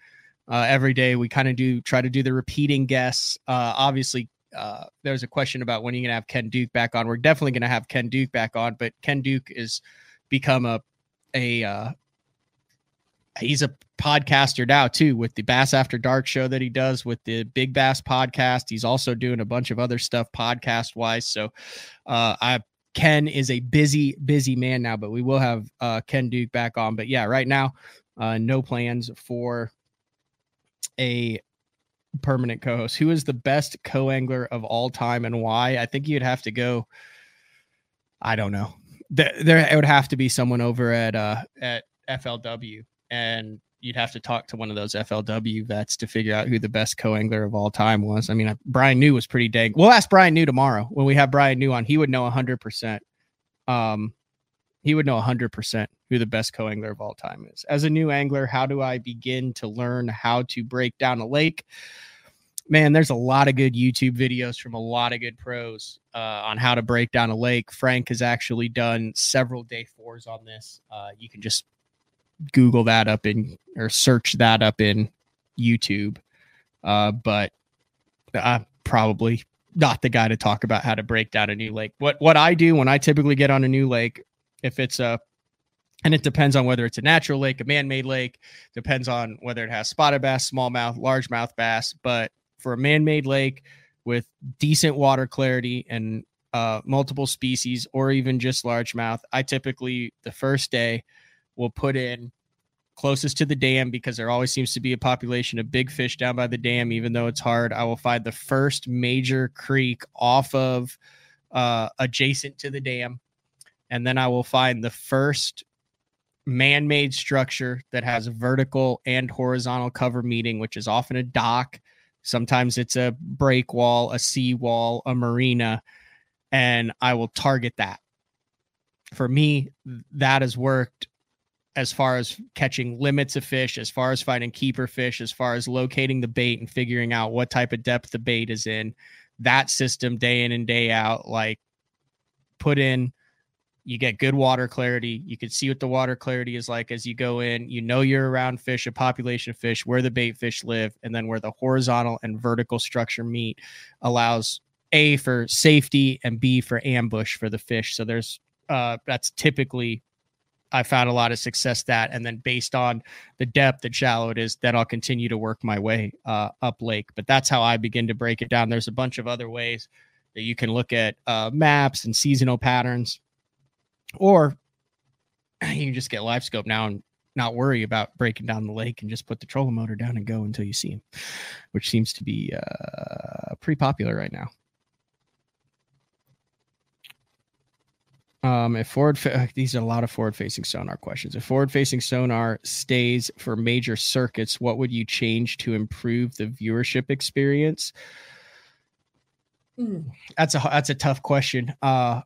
uh, every day. We kind of do try to do the repeating guests. Uh, obviously, uh, there's a question about when you're you going to have Ken Duke back on. We're definitely going to have Ken Duke back on, but Ken Duke is become a a uh, he's a podcaster now too with the Bass After Dark show that he does with the Big Bass podcast. He's also doing a bunch of other stuff podcast wise. So uh, I Ken is a busy busy man now, but we will have uh, Ken Duke back on. But yeah, right now, uh, no plans for a permanent co-host. Who is the best co-angler of all time and why? I think you'd have to go. I don't know. There, there it would have to be someone over at uh at FLW, and you'd have to talk to one of those FLW vets to figure out who the best co-angler of all time was. I mean, Brian New was pretty dang. We'll ask Brian New tomorrow when we have Brian New on. He would know hundred percent. Um, he would know hundred percent who the best co-angler of all time is. As a new angler, how do I begin to learn how to break down a lake? Man, there's a lot of good YouTube videos from a lot of good pros uh, on how to break down a lake. Frank has actually done several day fours on this. Uh, you can just Google that up in or search that up in YouTube. Uh, but I'm probably not the guy to talk about how to break down a new lake. What what I do when I typically get on a new lake, if it's a and it depends on whether it's a natural lake, a man-made lake, depends on whether it has spotted bass, smallmouth, largemouth bass. But for a man-made lake with decent water clarity and uh, multiple species, or even just largemouth, I typically the first day will put in closest to the dam because there always seems to be a population of big fish down by the dam, even though it's hard. I will find the first major creek off of uh, adjacent to the dam. And then I will find the first man made structure that has vertical and horizontal cover meeting, which is often a dock. Sometimes it's a break wall, a sea wall, a marina. And I will target that. For me, that has worked as far as catching limits of fish, as far as finding keeper fish, as far as locating the bait and figuring out what type of depth the bait is in. That system day in and day out, like put in, you get good water clarity. You can see what the water clarity is like as you go in. You know you're around fish, a population of fish, where the bait fish live, and then where the horizontal and vertical structure meet allows A for safety and B for ambush for the fish. So there's uh that's typically I found a lot of success that, and then based on the depth and shallow it is, then I'll continue to work my way uh, up lake. But that's how I begin to break it down. There's a bunch of other ways that you can look at uh, maps and seasonal patterns, or *clears throat* you can just get live scope now and not worry about breaking down the lake and just put the trolling motor down and go until you see him, which seems to be uh, pretty popular right now. Um, if forward, fa- these are a lot of forward facing sonar questions. If forward facing sonar stays for major circuits, what would you change to improve the viewership experience? Mm. That's a that's a tough question. Uh,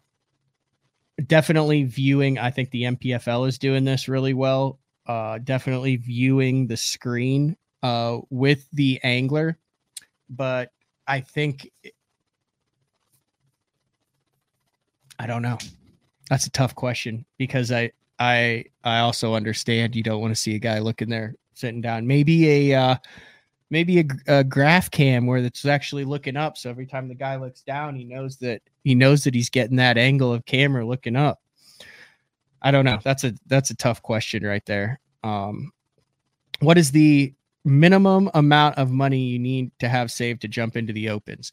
definitely viewing. I think the NPFL is doing this really well. Uh, definitely viewing the screen uh, with the angler, but I think I don't know. That's a tough question because I I I also understand you don't want to see a guy looking there sitting down. Maybe a uh, maybe a, a graph cam where it's actually looking up. So every time the guy looks down, he knows that he knows that he's getting that angle of camera looking up. I don't know. That's a that's a tough question right there. Um, what is the minimum amount of money you need to have saved to jump into the opens?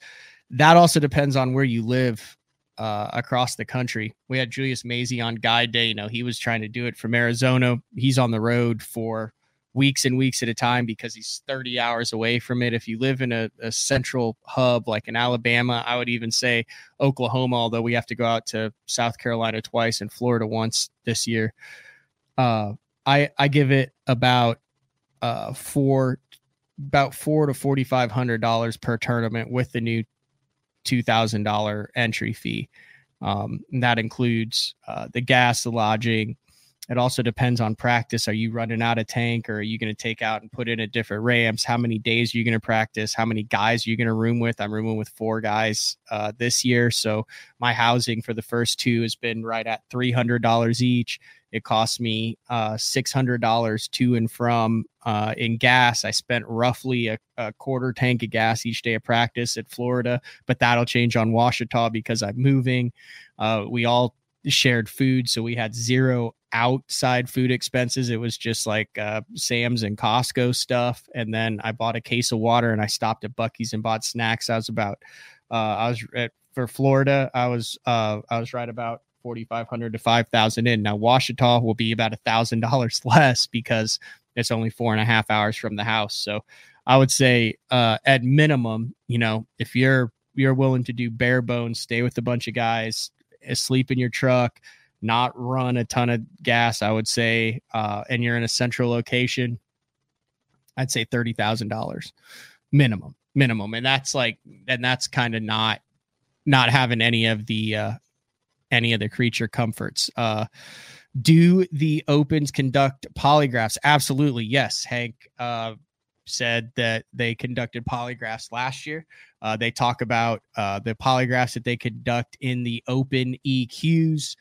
That also depends on where you live uh, across the country. We had Julius Mazie on guide day. You know, he was trying to do it from Arizona. He's on the road for weeks and weeks at a time because he's 30 hours away from it. If you live in a, a central hub like in Alabama, I would even say Oklahoma, although we have to go out to South Carolina twice and Florida once this year. Uh, I I give it about uh four about four to forty five hundred dollars per tournament with the new $2,000 entry fee. Um, that includes uh, the gas, the lodging, It also depends on practice. Are you running out of tank or are you going to take out and put in a different ramps? How many days are you going to practice? How many guys are you going to room with? I'm rooming with four guys uh, this year. So my housing for the first two has been right at $300 each. It cost me uh, $600 to and from uh, in gas. I spent roughly a, a, quarter tank of gas each day of practice at Florida, but that'll change on Ouachita because I'm moving. Uh, we all shared food, so we had zero outside food expenses. It was just like uh, Sam's and Costco stuff. And then I bought a case of water and I stopped at Buc-ee's and bought snacks. I was about, uh, I was at, for Florida, I was, uh, I was right about 4,500 to 5,000 in. Now, Ouachita will be about a thousand dollars *laughs* less because it's only four and a half hours from the house. So I would say, uh, at minimum, you know, if you're, you're willing to do bare bones, stay with a bunch of guys, eh, sleep in your truck, not run a ton of gas, I would say, uh, and you're in a central location, I'd say thirty thousand dollars minimum, minimum, and that's like, and that's kind of not not having any of the uh, any of the creature comforts. Uh, do the opens conduct polygraphs? Absolutely, yes. Hank uh, said that they conducted polygraphs last year. Uh, they talk about uh, the polygraphs that they conduct in the open EQs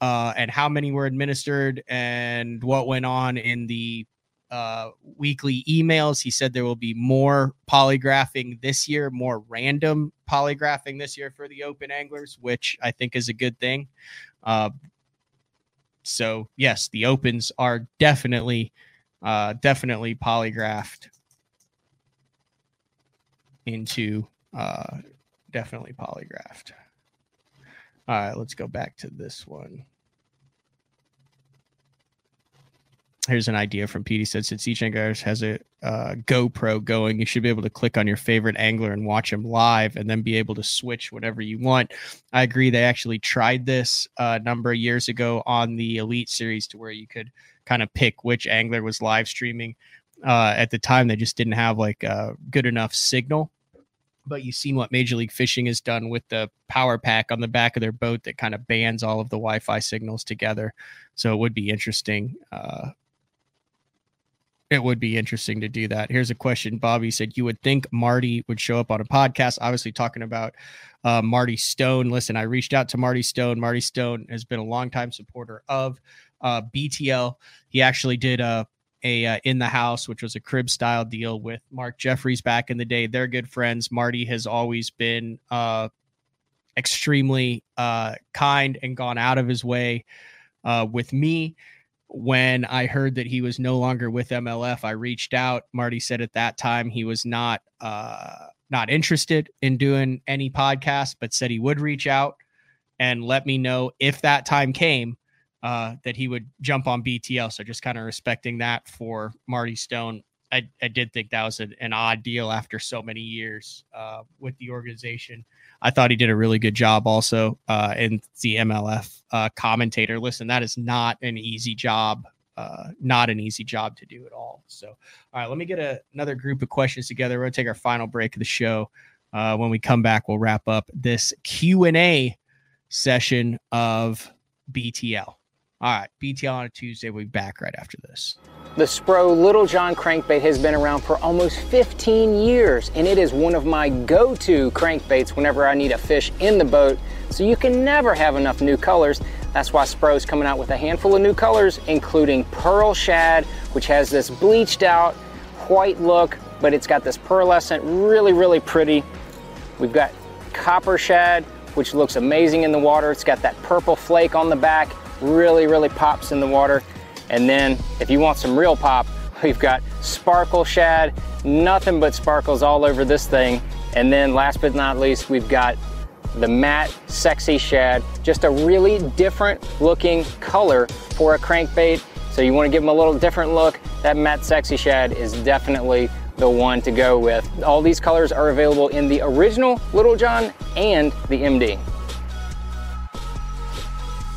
uh, and how many were administered and what went on in the uh, weekly emails. He said there will be more polygraphing this year, more random polygraphing this year for the open anglers, which I think is a good thing. Uh, so yes, the opens are definitely, uh, definitely polygraphed into, uh, definitely polygraphed. All right, let's go back to this one. here's an idea from Pete. He said, since each angler has a uh, GoPro going, you should be able to click on your favorite angler and watch him live and then be able to switch whatever you want. I agree. They actually tried this uh, a number of years ago on the Elite Series to where you could kind of pick which angler was live streaming. Uh, at the time, they just didn't have like a good enough signal. But you've seen what Major League Fishing has done with the power pack on the back of their boat that kind of bands all of the Wi Fi signals together. So it would be interesting uh, it would be interesting to do that. Here's a question. Bobby said, You would think Marty would show up on a podcast, obviously talking about uh, Marty Stone. Listen, I reached out to Marty Stone. Marty Stone has been a longtime supporter of uh, BTL. He actually did a, a uh, in the house, which was a crib style deal with Mark Jeffries back in the day. They're good friends. Marty has always been uh, extremely uh, kind and gone out of his way uh, with me when I heard that he was no longer with MLF, I reached out. Marty said at that time he was not uh, not interested in doing any podcast, but said he would reach out and let me know if that time came uh, that he would jump on BTL. So just kind of respecting that for Marty Stone. I, I did think that was an odd deal after so many years uh, with the organization. I thought he did a really good job also uh, in the MLF uh, commentator. Listen, that is not an easy job. Uh, not an easy job to do at all. So, all right, let me get a, another group of questions together. We're gonna take our final break of the show. Uh, when we come back, we'll wrap up this Q and A session of BTL. All right, BTL on a Tuesday. We'll be back right after this. The Spro Little John crankbait has been around for almost 15 years, and it is one of my go-to crankbaits whenever I need a fish in the boat, so you can never have enough new colors. That's why Spro is coming out with a handful of new colors, including Pearl Shad, which has this bleached out white look, but it's got this pearlescent, really, really pretty. We've got Copper Shad, which looks amazing in the water. It's got that purple flake on the back, really, really pops in the water. And then if you want some real pop, *laughs* we've got sparkle shad, nothing but sparkles all over this thing. And then last but not least, we've got the matte sexy shad, just a really different looking color for a crankbait. So you want to give them a little different look. That matte sexy shad is definitely the one to go with. All these colors are available in the original Little John and the MD.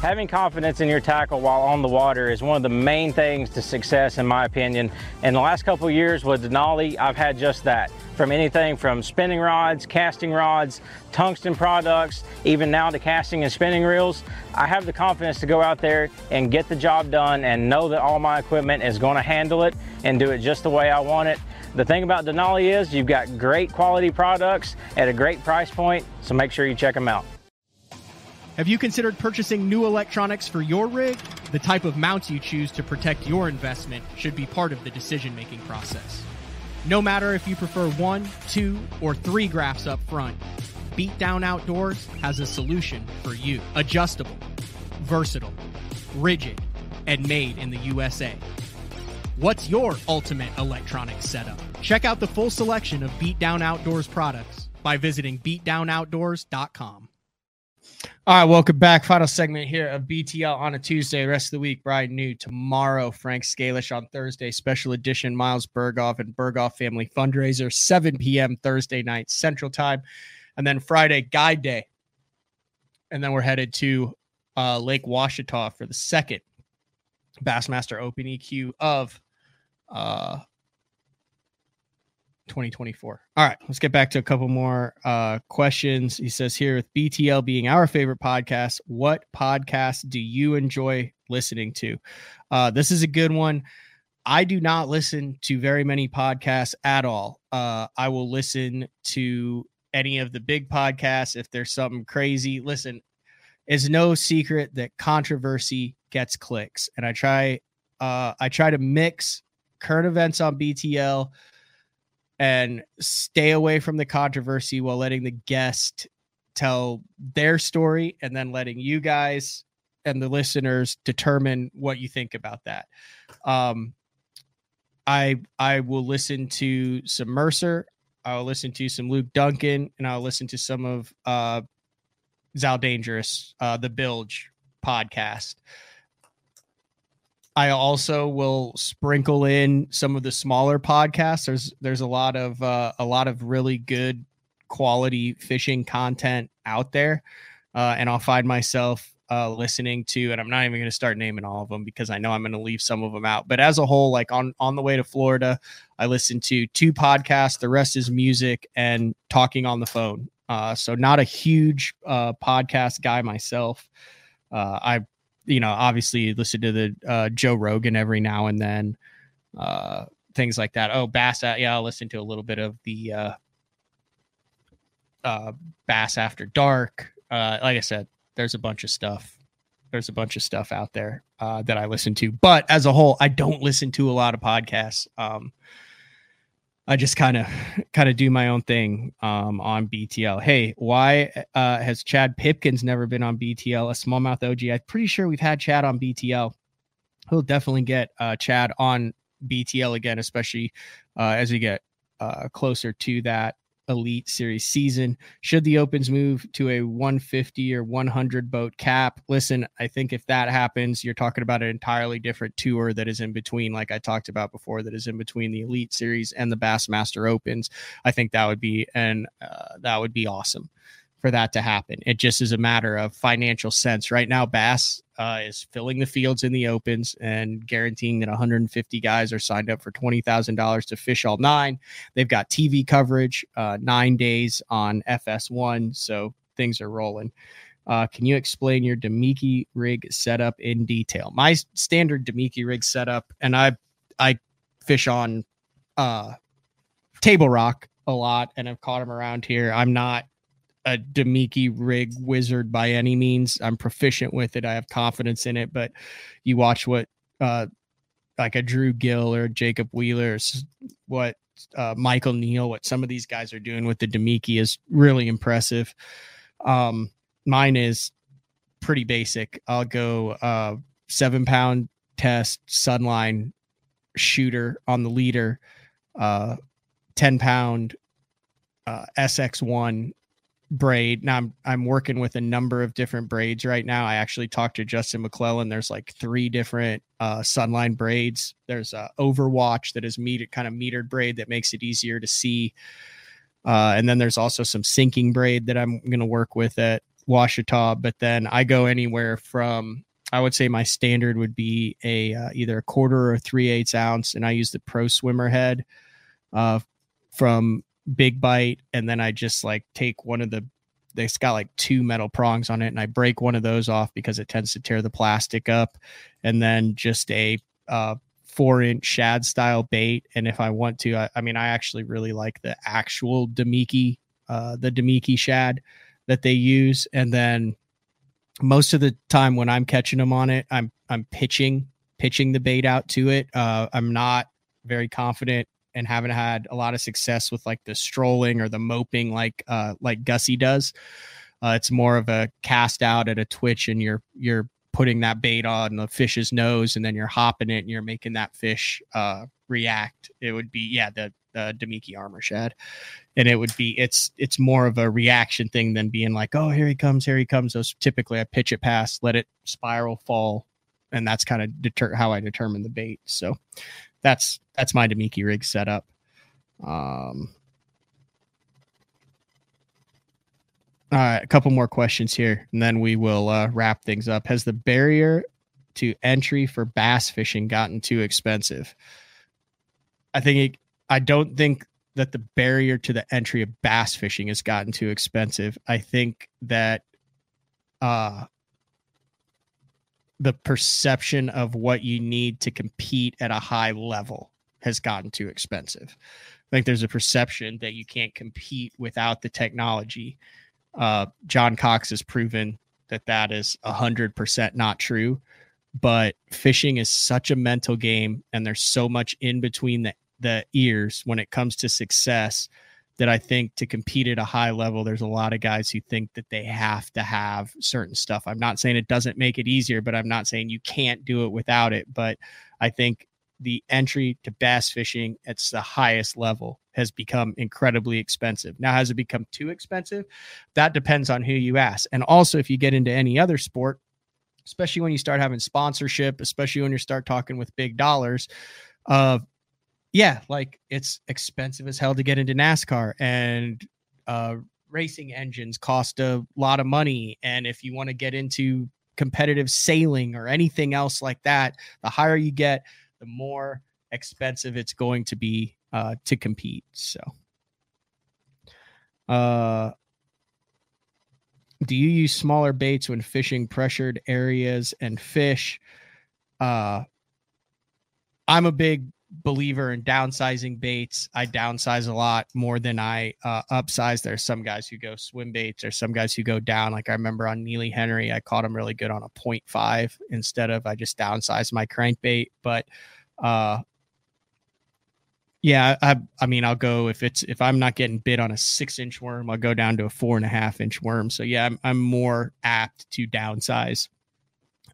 Having confidence in your tackle while on the water is one of the main things to success in my opinion. In the last couple years with Denali, I've had just that. from anything from spinning rods, casting rods, tungsten products, even now to casting and spinning reels. I have the confidence to go out there and get the job done and know that all my equipment is going to handle it and do it just the way I want it. The thing about Denali is you've got great quality products at a great price point, so make sure you check them out. Have you considered purchasing new electronics for your rig? The type of mounts you choose to protect your investment should be part of the decision making process. No matter if you prefer one, two, or three graphs up front, Beatdown Outdoors has a solution for you. Adjustable, versatile, rigid, and made in the USA. What's your ultimate electronics setup? Check out the full selection of Beatdown Outdoors products by visiting beatdownoutdoors.com. All right, welcome back. Final segment here of BTL on a Tuesday. Rest of the week, Brian New tomorrow. Frank Scalish on Thursday. Special edition Miles Burghoff and Burghoff Family Fundraiser, 7 p.m. Thursday night Central Time, and then Friday Guide Day, and then we're headed to uh, Lake Ouachita for the second Bassmaster Open EQ of uh, 2024. All right, let's get back to a couple more uh, questions. He says here with BTL being our favorite podcast, what podcast do you enjoy listening to? Uh, this is a good one. I do not listen to very many podcasts at all. Uh, I will listen to any of the big podcasts if there's something crazy. Listen, it's no secret that controversy gets clicks, and I try. Uh, I try to mix current events on BTL and stay away from the controversy while letting the guest tell their story and then letting you guys and the listeners determine what you think about that. Um, I I will listen to some Mercer. I'll listen to some Luke Duncan, and I'll listen to some of uh, Zal Dangerous, uh, the Bilge podcast. I also will sprinkle in some of the smaller podcasts. There's there's a lot of uh, a lot of really good quality fishing content out there, uh, and I'll find myself uh, listening to. And I'm not even going to start naming all of them because I know I'm going to leave some of them out. But as a whole, like on on the way to Florida, I listen to two podcasts. The rest is music and talking on the phone. Uh, so not a huge uh, podcast guy myself. Uh, I you know, obviously listen to the uh, Joe Rogan every now and then, uh, things like that. Oh, Bass, uh, yeah, I'll listen to a little bit of the uh, uh, Bass After Dark. Uh, like I said, there's a bunch of stuff. There's a bunch of stuff out there uh, that I listen to, but as a whole, I don't listen to a lot of podcasts. Um, I just kind of kind of do my own thing um, on BTL. Hey, why uh, has Chad Pipkens never been on BTL? A smallmouth OG. I'm pretty sure we've had Chad on BTL. He'll definitely get uh, Chad on BTL again, especially uh, as we get uh, closer to that Elite Series season. Should the Opens move to a 150 or 100 boat cap? Listen, I think if that happens, you're talking about an entirely different tour that is in between, like I talked about before, that is in between the Elite Series and the Bassmaster Opens. I think that would be and uh, that would be awesome for that to happen. It just is a matter of financial sense. Right now, Bass uh, is filling the fields in the opens and guaranteeing that 150 guys are signed up for $20,000 to fish all nine. They've got TV coverage, uh, nine days on FS1. So things are rolling. Uh, can you explain your Damiki rig setup in detail? My standard Damiki rig setup, and I I fish on uh, table rock a lot, and I've caught them around here. I'm not a Damiki rig wizard by any means. I'm proficient with it. I have confidence in it. But you watch what uh, like a Drew Gill or Jacob Wheeler, what uh, Michael Neal, what some of these guys are doing with the Damiki is really impressive. Um, mine is pretty basic. I'll go uh, seven pound test sunline shooter on the leader, uh, 10 pound uh, SX1 braid. Now I'm I'm working with a number of different braids right now. I actually talked to Justin McClellan. There's like three different uh sunline braids. There's a Overwatch that is metered kind of metered braid that makes it easier to see. Uh, and then there's also some sinking braid that I'm going to work with at Ouachita. But then I go anywhere from I would say my standard would be a uh, either a quarter or three eighths ounce, and I use the Pro Swimmer head uh, from big bite, and then I just like take one of the it's got like two metal prongs on it, and I break one of those off because it tends to tear the plastic up, and then just a uh, four inch shad style bait. And if I want to, I, I mean, I actually really like the actual Damiki, uh, the Damiki shad that they use. And then most of the time when I'm catching them on it, I'm I'm pitching pitching the bait out to it. Uh, I'm not very confident and haven't had a lot of success with like the strolling or the moping like uh, like Gussie does. Uh, it's more of a cast out at a twitch, and you're you're putting that bait on the fish's nose, and then you're hopping it, and you're making that fish uh, react. It would be yeah the the Damiki armor shad, and it would be it's it's more of a reaction thing than being like oh here he comes here he comes. So typically I pitch it past, let it spiral fall, and that's kind of deter how I determine the bait. So that's that's my Damiki rig setup. Um, all right, a couple more questions here, and then we will uh, wrap things up. Has the barrier to entry for bass fishing gotten too expensive? I think it, I don't think that the barrier to the entry of bass fishing has gotten too expensive. I think that uh the perception of what you need to compete at a high level has gotten too expensive. I think there's a perception that you can't compete without the technology. Uh, John Cox has proven that that is 100% not true. But fishing is such a mental game, and there's so much in between the, the ears when it comes to success that I think to compete at a high level, there's a lot of guys who think that they have to have certain stuff. I'm not saying it doesn't make it easier, but I'm not saying you can't do it without it. But I think the entry to bass fishing at the highest level has become incredibly expensive. Now, has it become too expensive? That depends on who you ask. And also, if you get into any other sport, especially when you start having sponsorship, especially when you start talking with big dollars, uh, yeah, like it's expensive as hell to get into NASCAR and uh, racing engines cost a lot of money. And if you want to get into competitive sailing or anything else like that, the higher you get, the more expensive it's going to be uh, to compete. So, uh, do you use smaller baits when fishing pressured areas and fish? Uh, I'm a big believer in downsizing baits. I downsize a lot more than I uh, upsize. There's some guys who go swim baits. There's some guys who go down. Like I remember on Neely Henry, I caught him really good on a 0.5 instead of I just downsized my crankbait. But uh, yeah, I I mean I'll go if it's if I'm not getting bit on a six inch worm, I'll go down to a four and a half inch worm. So yeah, I'm I'm more apt to downsize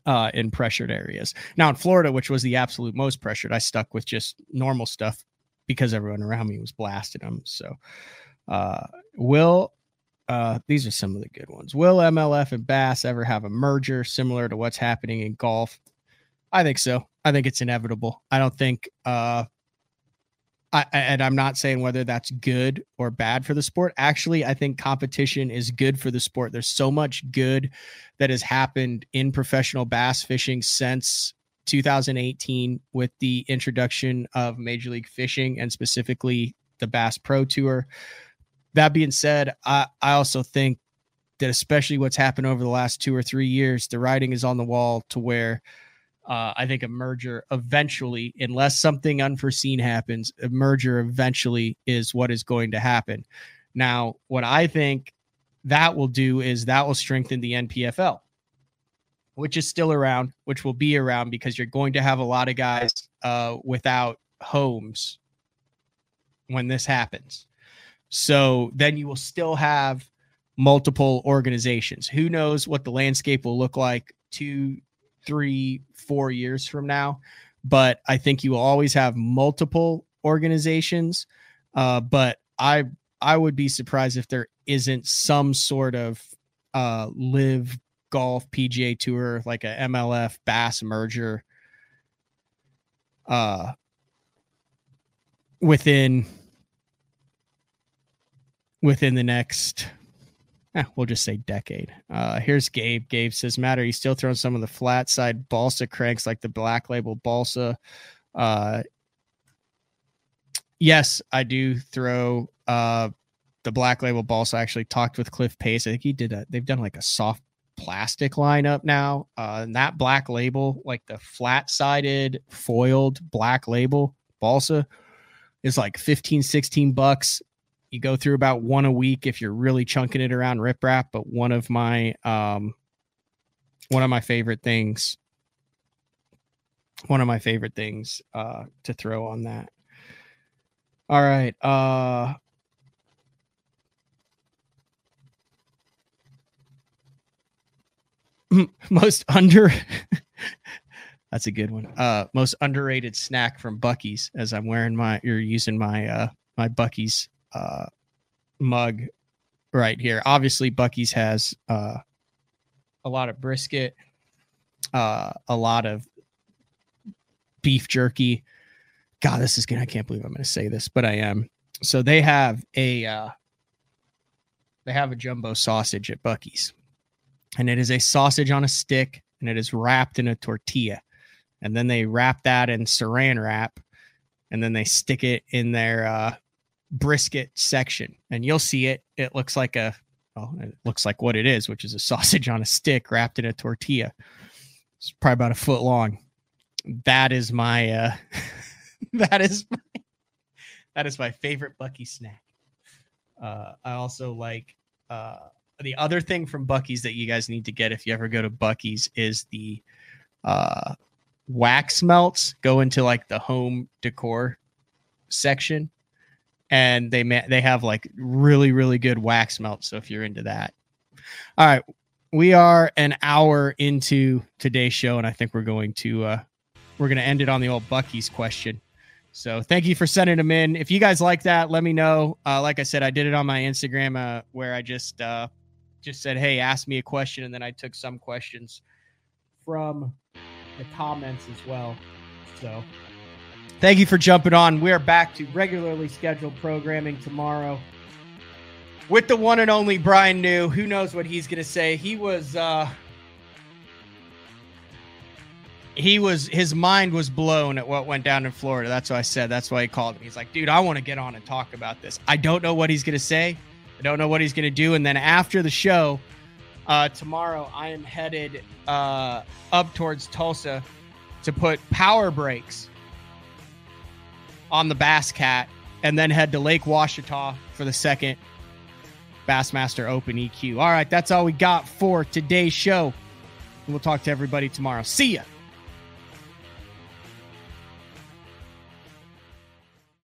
uh, in pressured areas. Now in Florida, which was the absolute most pressured, I stuck with just normal stuff because everyone around me was blasting them. So, uh, will uh, these are some of the good ones. Will MLF and Bass ever have a merger similar to what's happening in golf? I think so. I think it's inevitable. I don't think uh, I, and I'm not saying whether that's good or bad for the sport. Actually, I think competition is good for the sport. There's so much good that has happened in professional bass fishing since 2018 with the introduction of Major League Fishing and specifically the Bass Pro Tour. That being said, I, I also think that especially what's happened over the last two or three years, the writing is on the wall to where uh, I think a merger eventually, unless something unforeseen happens, a merger eventually is what is going to happen. Now, what I think that will do is that will strengthen the NPFL, which is still around, which will be around because you're going to have a lot of guys uh, without homes when this happens. So then you will still have multiple organizations. Who knows what the landscape will look like two, three, four years from now. But I think you will always have multiple organizations. Uh, but I I would be surprised if there isn't some sort of uh, LIV golf PGA tour like a MLF Bass merger uh, within within the next eh, we'll just say decade. Uh, here's Gabe. Gabe says, Matt, are you still throwing some of the flat side balsa cranks like the black label balsa? Uh, yes, I do throw uh, the Black Label balsa. I actually talked with Cliff Pace. I think he did a. They've done like a soft plastic lineup now. Uh, and that Black Label, like the flat sided foiled Black Label balsa, is like 15, 16 bucks. You go through about one a week if you're really chunking it around riprap. But one of my um, one of my favorite things one of my favorite things uh, to throw on that. All right. Uh, *laughs* most under *laughs* that's a good one. Uh, most underrated snack from Buc-ee's as I'm wearing my you're using my uh my Buc-ee's uh mug right here. Obviously Buc-ee's has uh a lot of brisket, uh a lot of beef jerky. God, this is gonna. I can't believe I'm gonna say this, but I am. So they have a uh, they have a jumbo sausage at Buc-ee's, and it is a sausage on a stick, and it is wrapped in a tortilla, and then they wrap that in Saran wrap, and then they stick it in their uh, brisket section, and you'll see it. It looks like a well, it looks like what it is, which is a *laughs* sausage on a stick wrapped in a tortilla. It's probably about a foot long that is my uh *laughs* that is my that is my favorite Buc-ee snack. Uh I also like uh the other thing from Buc-ee's that you guys need to get if you ever go to Buc-ee's is the uh wax melts go into like the home decor section and they ma- they have like really really good wax melts so if you're into that all right we are an hour into today's show and i think we're going to uh we're going to end it on the old Buc-ee's question. So thank you for sending them in. If you guys like that, let me know. Uh, like I said, I did it on my Instagram uh, where I just uh, just said, "Hey, ask me a question," and then I took some questions from the comments as well. So thank you for jumping on. We are back to regularly scheduled programming tomorrow with the one and only Brian New. Who knows what he's going to say? He was uh, he was his mind was blown at what went down in Florida. That's what I said. That's why he called me. He's like, dude, I want to get on and talk about this. I don't know what he's gonna say. I don't know what he's gonna do. And then after the show, uh, tomorrow, I am headed uh, up towards Tulsa to put power brakes on the Bass Cat, and then head to Lake Ouachita for the second Bassmaster Open EQ. All right, that's all we got for today's show. We'll talk to everybody tomorrow. See ya.